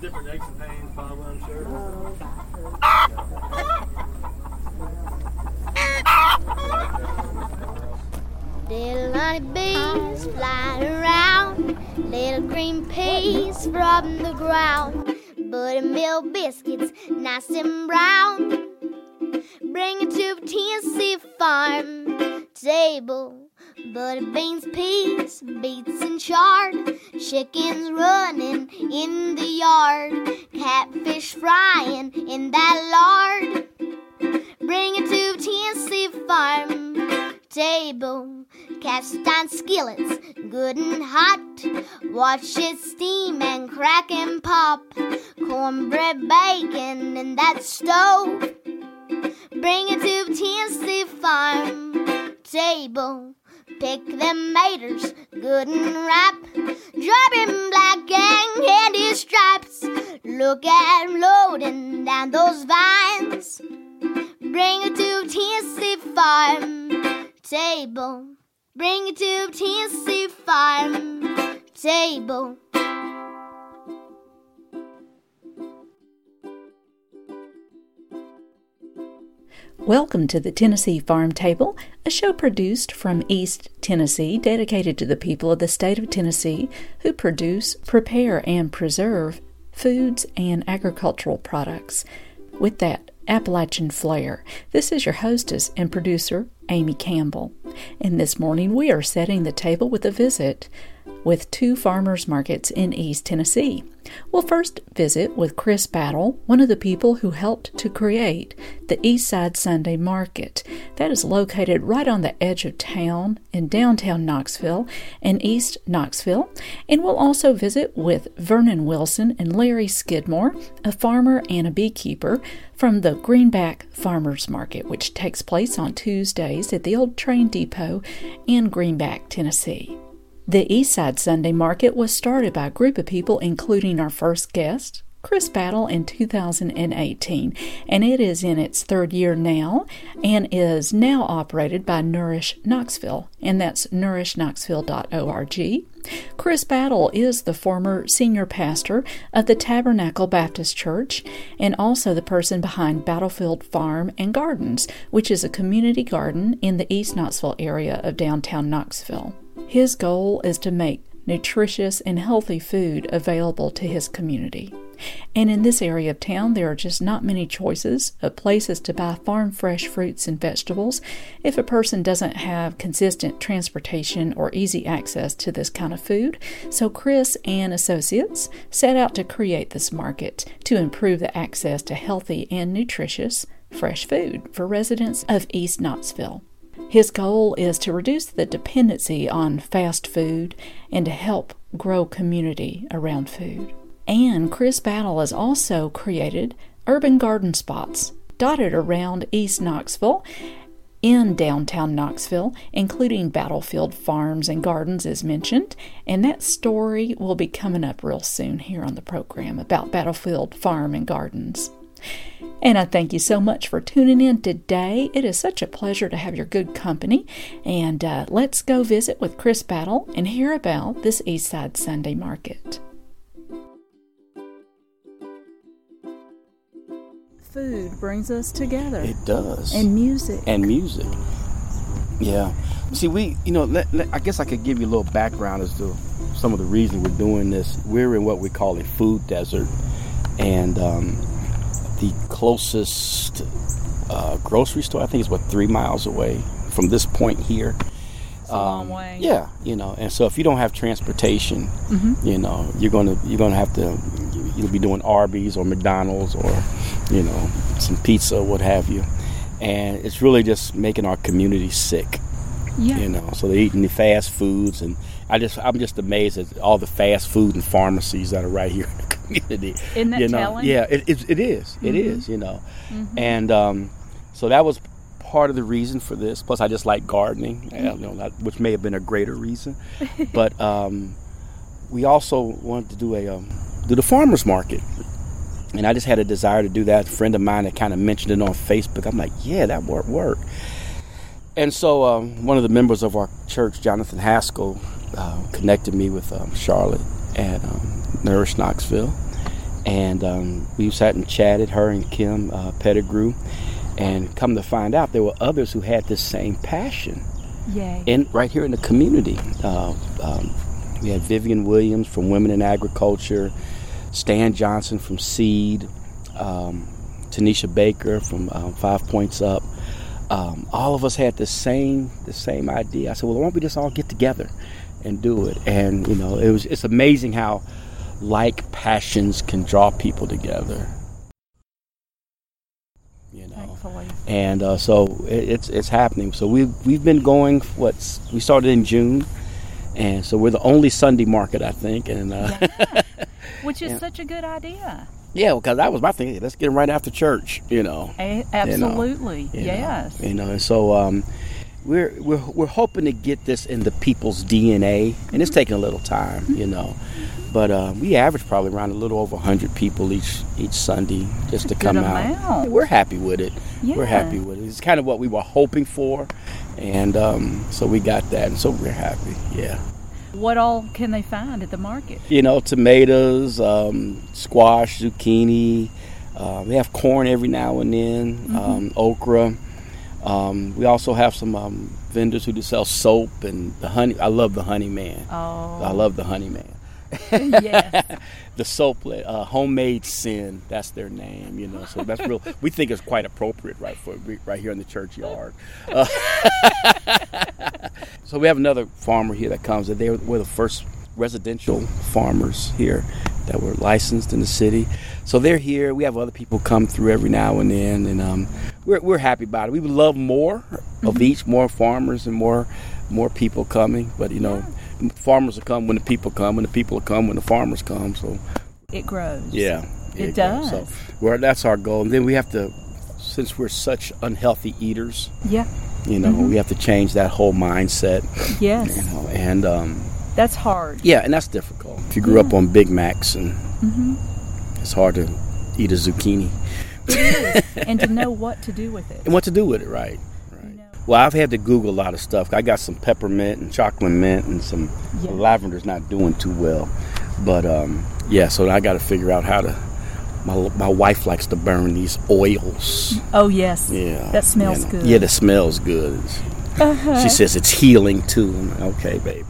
different eggs and pains, probably, I'm sure. Little flying around, little green peas from the ground, buttermilk biscuits nice and brown. Bring it to Tennessee farm table. Butter beans, peas, beets, and chard. Chickens running in the yard. Catfish frying in that lard. Bring it to Tennessee farm table. Cast iron skillets, good and hot. Watch it steam and crack and pop. Cornbread bacon in that stove. Bring it to Tennessee farm table. Pick them maters, good and ripe. Dropping black and candy stripes. Look at 'em loading down those vines. Bring it to Tennessee farm table. Bring it to Tennessee farm table. Welcome to the Tennessee Farm Table, a show produced from East Tennessee dedicated to the people of the state of Tennessee who produce, prepare, and preserve foods and agricultural products. With that Appalachian flair, this is your hostess and producer, Amy Campbell. And this morning we are setting the table with a visit with two farmers markets in East Tennessee. We'll first visit with Chris Battle, one of the people who helped to create the East Side Sunday Market. That is located right on the edge of town in downtown Knoxville and East Knoxville. And we'll also visit with Vernon Wilson and Larry Skidmore, a farmer and a beekeeper from the Greenback Farmers Market, which takes place on Tuesdays at the old train depot in Greenback, Tennessee. The Eastside Sunday Market was started by a group of people, including our first guest, Chris Battle, in 2018, and it is in its third year now and is now operated by Nourish Knoxville, and that's nourishknoxville.org. Chris Battle is the former senior pastor of the Tabernacle Baptist Church and also the person behind Battlefield Farm and Gardens, which is a community garden in the East Knoxville area of downtown Knoxville. His goal is to make nutritious and healthy food available to his community. And in this area of town, there are just not many choices of places to buy farm fresh fruits and vegetables if a person doesn't have consistent transportation or easy access to this kind of food. So, Chris and associates set out to create this market to improve the access to healthy and nutritious fresh food for residents of East Knoxville. His goal is to reduce the dependency on fast food and to help grow community around food. And Chris Battle has also created urban garden spots dotted around East Knoxville in downtown Knoxville, including Battlefield Farms and Gardens, as mentioned. And that story will be coming up real soon here on the program about Battlefield Farm and Gardens. And I thank you so much for tuning in today. It is such a pleasure to have your good company. And uh, let's go visit with Chris Battle and hear about this Eastside Sunday Market. Food brings us together. It does. And music. And music. Yeah. See, we, you know, let, let, I guess I could give you a little background as to some of the reasons we're doing this. We're in what we call a food desert. And, um, the closest uh, grocery store, I think, is what three miles away from this point here. It's a long um, way. Yeah, you know, and so if you don't have transportation, mm-hmm. you know, you're gonna you're gonna have to you'll be doing Arby's or McDonald's or you know some pizza what have you, and it's really just making our community sick. Yeah. You know, so they're eating the fast foods, and I just I'm just amazed at all the fast food and pharmacies that are right here community. Isn't that you know? telling? Yeah, it, it, it is. Mm-hmm. It is, you know. Mm-hmm. And um, so that was part of the reason for this. Plus, I just like gardening, you know, that, which may have been a greater reason. but um, we also wanted to do a um, do the farmers market. And I just had a desire to do that. A friend of mine had kind of mentioned it on Facebook. I'm like, yeah, that would work. And so um, one of the members of our church, Jonathan Haskell, uh, connected me with um, Charlotte at um, Nourish Knoxville. and um, we sat and chatted, her and Kim uh, Pettigrew, and come to find out there were others who had this same passion. Yay. In right here in the community, uh, um, we had Vivian Williams from Women in Agriculture, Stan Johnson from Seed, um, Tanisha Baker from um, Five Points Up. Um, all of us had the same the same idea. I said, "Well, why don't we just all get together and do it?" And you know, it was it's amazing how like passions can draw people together. You know, Thankfully. and uh, so it, it's it's happening. So we've we've been going. What's we started in June, and so we're the only Sunday market, I think. And uh, yeah, Which is Yeah. such a good idea. Yeah, because that was my thing. Let's get them right after church. You know. A- absolutely. you know, yes. You know, and so um, we're we're we're hoping to get this in the people's DNA, and it's taking a little time, you know. But uh, we average probably around a little over 100 people each each Sunday just to good come out. We're happy with it. We're happy with it. It's kind of what we were hoping for, and um, so we got that, and so we're happy. Yeah. What all can they find at the market? You know, tomatoes, um, squash, zucchini. Uh, we have corn every now and then, um, okra. Um, we also have some um, vendors who do sell soap and the honey. I love the honey man. Oh, I love the honey man. yes. The soaplet, uh, homemade sin. That's their name. You know, so that's real. we think it's quite appropriate, right for right here in the churchyard. Uh, so we have another farmer here that comes. They were, we're the first residential farmers here that were licensed in the city. So they're here. We have other people come through every now and then, and um, we're we're happy about it. We would love more of each, more farmers and more more people coming. But you know, farmers will come when the people come, and the people will come when the farmers come. So It grows. yeah, It goes. does. So we're, that's our goal, and then we have to, since we're such unhealthy eaters, Yeah. you know, we have to change that whole mindset. Yes. You know, and um, That's hard. yeah, and that's difficult. If you grew up on Big Macs, and Mm-hmm. it's hard to eat a zucchini and to know what to do with it. and what to do with it, right? Right. You know. Well, I've had to Google a lot of stuff. I got some peppermint and chocolate mint and some Yeah. lavender's not doing too well, but um, yeah. So I got to figure out how to. My, my wife likes to burn these oils. Oh, yes. Yeah, That smells you know. good. Yeah, that smells good. Uh-huh. She says it's healing too. Like, okay, baby.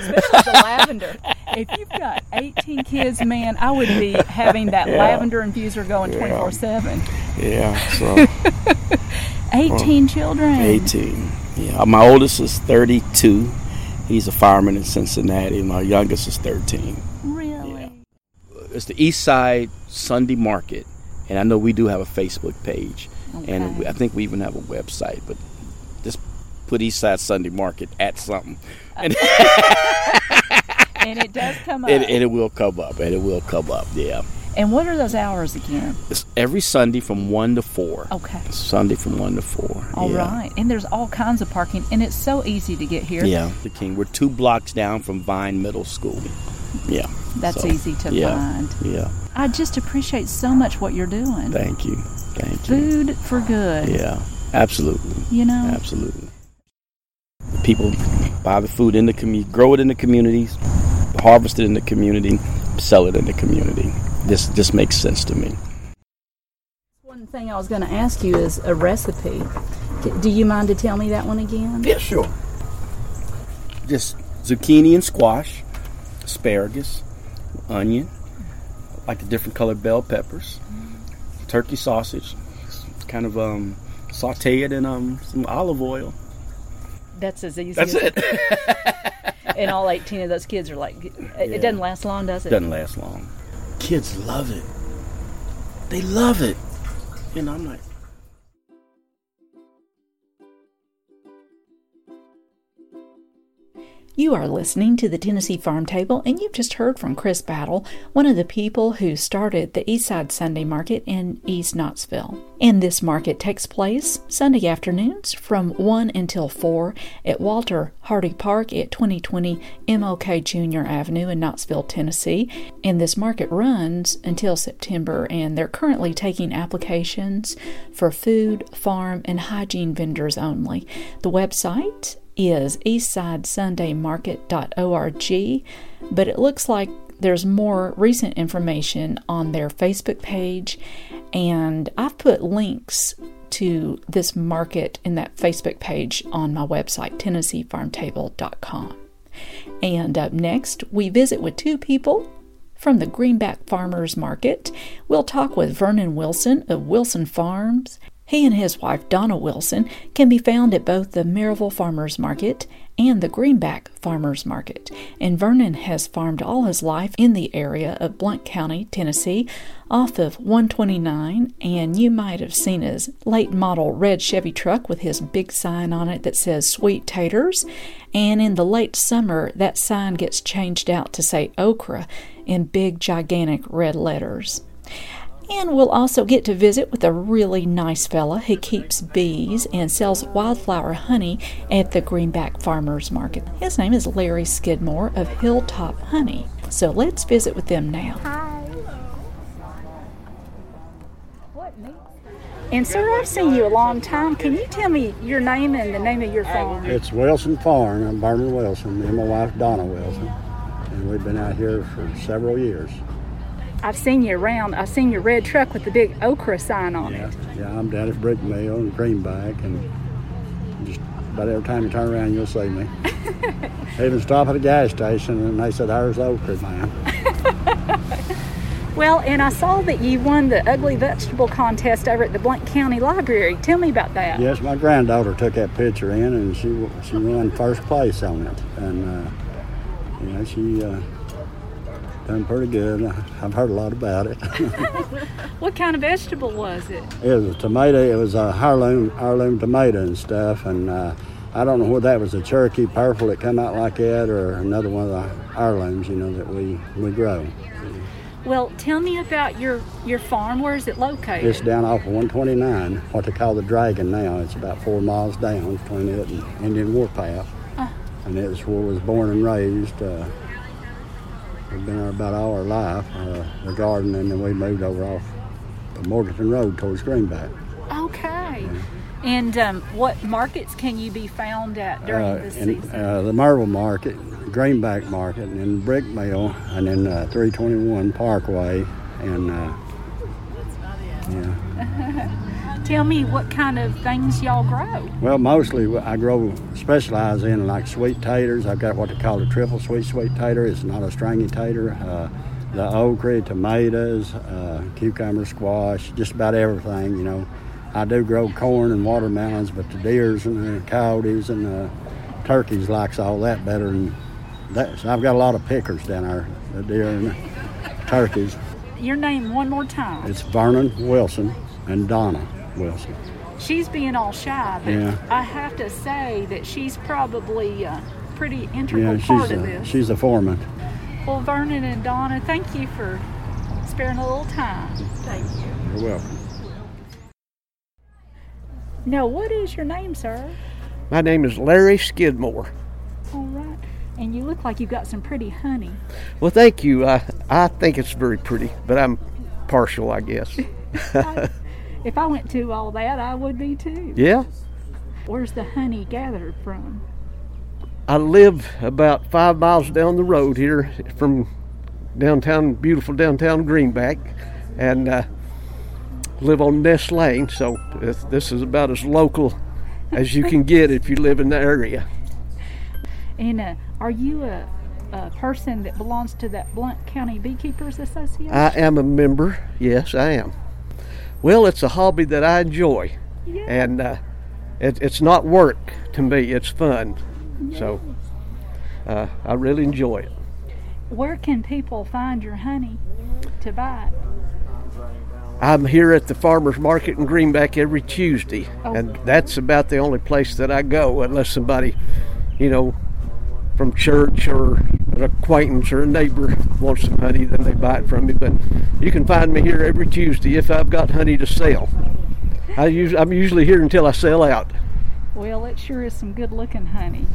Especially the lavender. If you've got 18 kids, man, I would be having that Yeah. lavender infuser going 24 7. Yeah, so 18 children. 18. Yeah, my oldest is 32. He's a fireman in Cincinnati. My youngest is 13. Really? It's the East Side Sunday Market, and I know we do have a Facebook page, and Okay. we, I think we even have a website. But just put East Side Sunday Market at something, and, And it does come up. and, and it will come up, and it will come up. Yeah, and what are those hours again? it's every Sunday from one to four. Okay. Sunday from one to four. All right, yeah. And there's all kinds of parking, and it's so easy to get here. Yeah, the King. We're two blocks down from Vine Middle School. Yeah, That's so, easy to yeah, find. Yeah, I just appreciate so much what you're doing. thank you, thank you. Food for good. Yeah, absolutely, You know? absolutely. People buy the food in the community, grow it in the communities, harvest it in the community, sell it in the community. This just makes sense to me. One thing I was going to ask you is a recipe. Do you mind to tell me that one again? Yeah, sure. Just zucchini and squash, asparagus, onion, like the different colored bell peppers, turkey sausage, kind of um, saute it in um, some olive oil. That's as easy That's as it. And all 18 of those kids are like, it Yeah. doesn't last long, does it? Doesn't last long. Kids love it. They love it. And I'm like, You are listening to the Tennessee Farm Table, and you've just heard from Chris Battle, one of the people who started the Eastside Sunday Market in East Knoxville. And this market takes place Sunday afternoons from 1 until 4 at Walter Hardy Park at 2020 MLK Jr. Avenue in Knoxville, Tennessee. And this market runs until September, and they're currently taking applications for food, farm, and hygiene vendors only. The website is eastsidesundaymarket.org, but it looks like there's more recent information on their Facebook page, and I've put links to this market in that Facebook page on my website, TennesseeFarmTable.com. And up next, we visit with two people from the Greenback Farmers Market. We'll talk with Vernon Wilson of Wilson Farms. He and his wife, Donna Wilson, can be found at both the Maryville Farmers Market and the Greenback Farmers Market. And Vernon has farmed all his life in the area of Blount County, Tennessee, off of 129, and you might have seen his late model red Chevy truck with his big sign on it that says Sweet Taters. And in the late summer, that sign gets changed out to say Okra in big, gigantic red letters. And we'll also get to visit with a really nice fella who keeps bees and sells wildflower honey at the Greenback Farmers Market. His name is Larry Skidmore of Hilltop Honey. So let's visit with them now. Hi. What me? And sir, I've seen you a long time. Can you tell me your name and the name of your farm? It's Wilson Farm. I'm Vernon Wilson and my wife Donna Wilson. And we've been out here for several years. I've seen you around. I've seen your red truck with the big okra sign on Yeah, it. yeah I'm down at Brick Mill and Greenback and just about every time you turn around you'll see me. I even stop at a gas station and they said, There's Okra, man. Well, and I saw that you won the ugly vegetable contest over at the Blount County Library. Tell me about that. Yes, my granddaughter took that picture in and she she won first place on it. And uh, you know, she uh, done pretty good. I've heard a lot about it. What kind of vegetable was it? It was a tomato. It was a heirloom, heirloom tomato and stuff. And uh, I don't know whether that was a Cherokee purple that come out like that or another one of the heirlooms, you know, that we, we grow. Well, tell me about your your farm. Where is it located? It's down off of 129, what they call the Dragon now. It's about four miles down between it and Indian Warpath. And it's where I was born and raised. Uh, we've been there about all our life, uh, the garden, and then we moved over off the Morganton Road towards Greenback. Okay. And um, what markets can you be found at during uh, the in, season? uh, the Maryville Market, Greenback Market, and then Brick Mill, and then uh, 321 Parkway, and uh, yeah. Tell me what kind of things y'all grow. Well, mostly I grow, specialize in like sweet taters. I've got what they call a triple sweet sweet tater. It's not a stringy tater. Uh, the okra, tomatoes, uh, cucumber, squash, just about everything. You know, I do grow corn and watermelons, but the deers and the coyotes and the turkeys likes all that better than that. So I've got a lot of pickers down there, the deer and the turkeys. Your name one more time. It's Vernon Wilson and Donna Wilson. She's being all shy, but Yeah. I have to say that she's probably a pretty integral Yeah, part she's of a, this. she's a foreman. Well, Vernon and Donna, thank you for sparing a little time. Thank you. You're welcome. Now, what is your name, sir? My name is Larry Skidmore. All right. And you look like you've got some pretty honey. Well, thank you. I, I think it's very pretty, but I'm partial, I guess. If I went to all that, I would be too. Yeah, Where's the honey gathered from? I live about five miles down the road here from downtown, beautiful downtown Greenback, and uh, live on Nest Lane. So this, is about as local as you can get if you live in the area. And uh, are you a, a person that belongs to that Blount County Beekeepers Association? I am a member. Yes, I am. Well, it's a hobby that I enjoy, yeah. and uh, it, it's not work to me. It's fun. So uh, I really enjoy it. Where can people find your honey to buy it? I'm here at the farmers market in Greenback every Tuesday, and that's about the only place that I go unless somebody, you know, from church or an acquaintance or a neighbor wants some honey, then they buy it from me. But you can find me here every Tuesday if I've got honey to sell. I usually, I'm usually here until I sell out. Well, it sure is some good looking honey.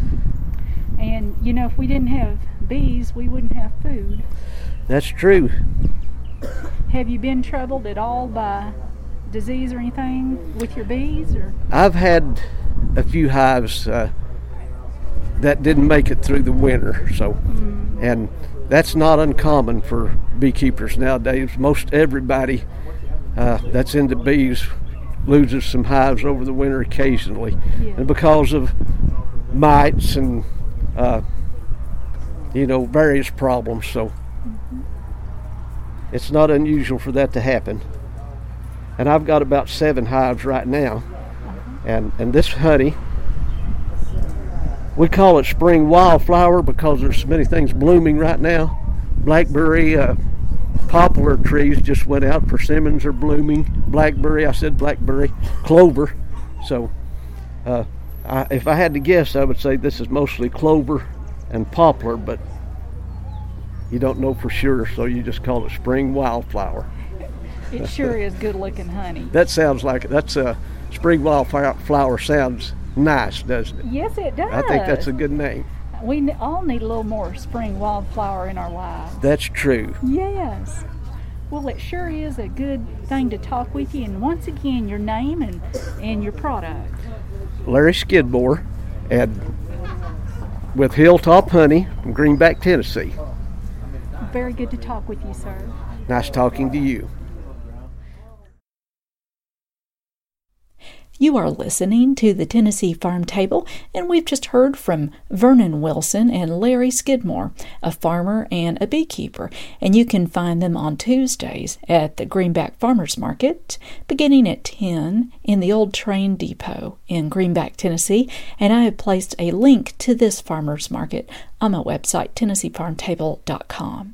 And you know, if we didn't have bees, we wouldn't have food. That's true. Have you been troubled at all by disease or anything with your bees? Or I've had a few hives uh, that didn't make it through the winter, so and that's not uncommon for beekeepers nowadays. Most everybody uh, that's into bees loses some hives over the winter occasionally, Yeah. and because of mites and uh, you know various problems. So it's not unusual for that to happen. And I've got about seven hives right now, and and this honey. We call it spring wildflower because there's so many things blooming right now. Blackberry, uh, poplar trees just went out. Persimmons are blooming. Blackberry, I said blackberry, clover. So, uh, I, if I had to guess, I would say this is mostly clover and poplar, but you don't know for sure, so you just call it spring wildflower. It sure is good looking honey. That sounds like that's a spring wildflower sounds nice, doesn't it? Yes, it does. I think that's a good name. We all need a little more spring wildflower in our lives. That's true. Yes. Well, it sure is a good thing to talk with you. And once again, your name and, and your product. Larry Skidmore, and with Hilltop Honey from Greenback, Tennessee. Very good to talk with you, sir. Nice talking to you. You are listening to the Tennessee Farm Table, and we've just heard from Vernon Wilson and Larry Skidmore, a farmer and a beekeeper. And you can find them on Tuesdays at the Greenback Farmers Market, beginning at 10 in the old train depot in Greenback, Tennessee. And I have placed a link to this farmers market on my website, TennesseeFarmTable.com.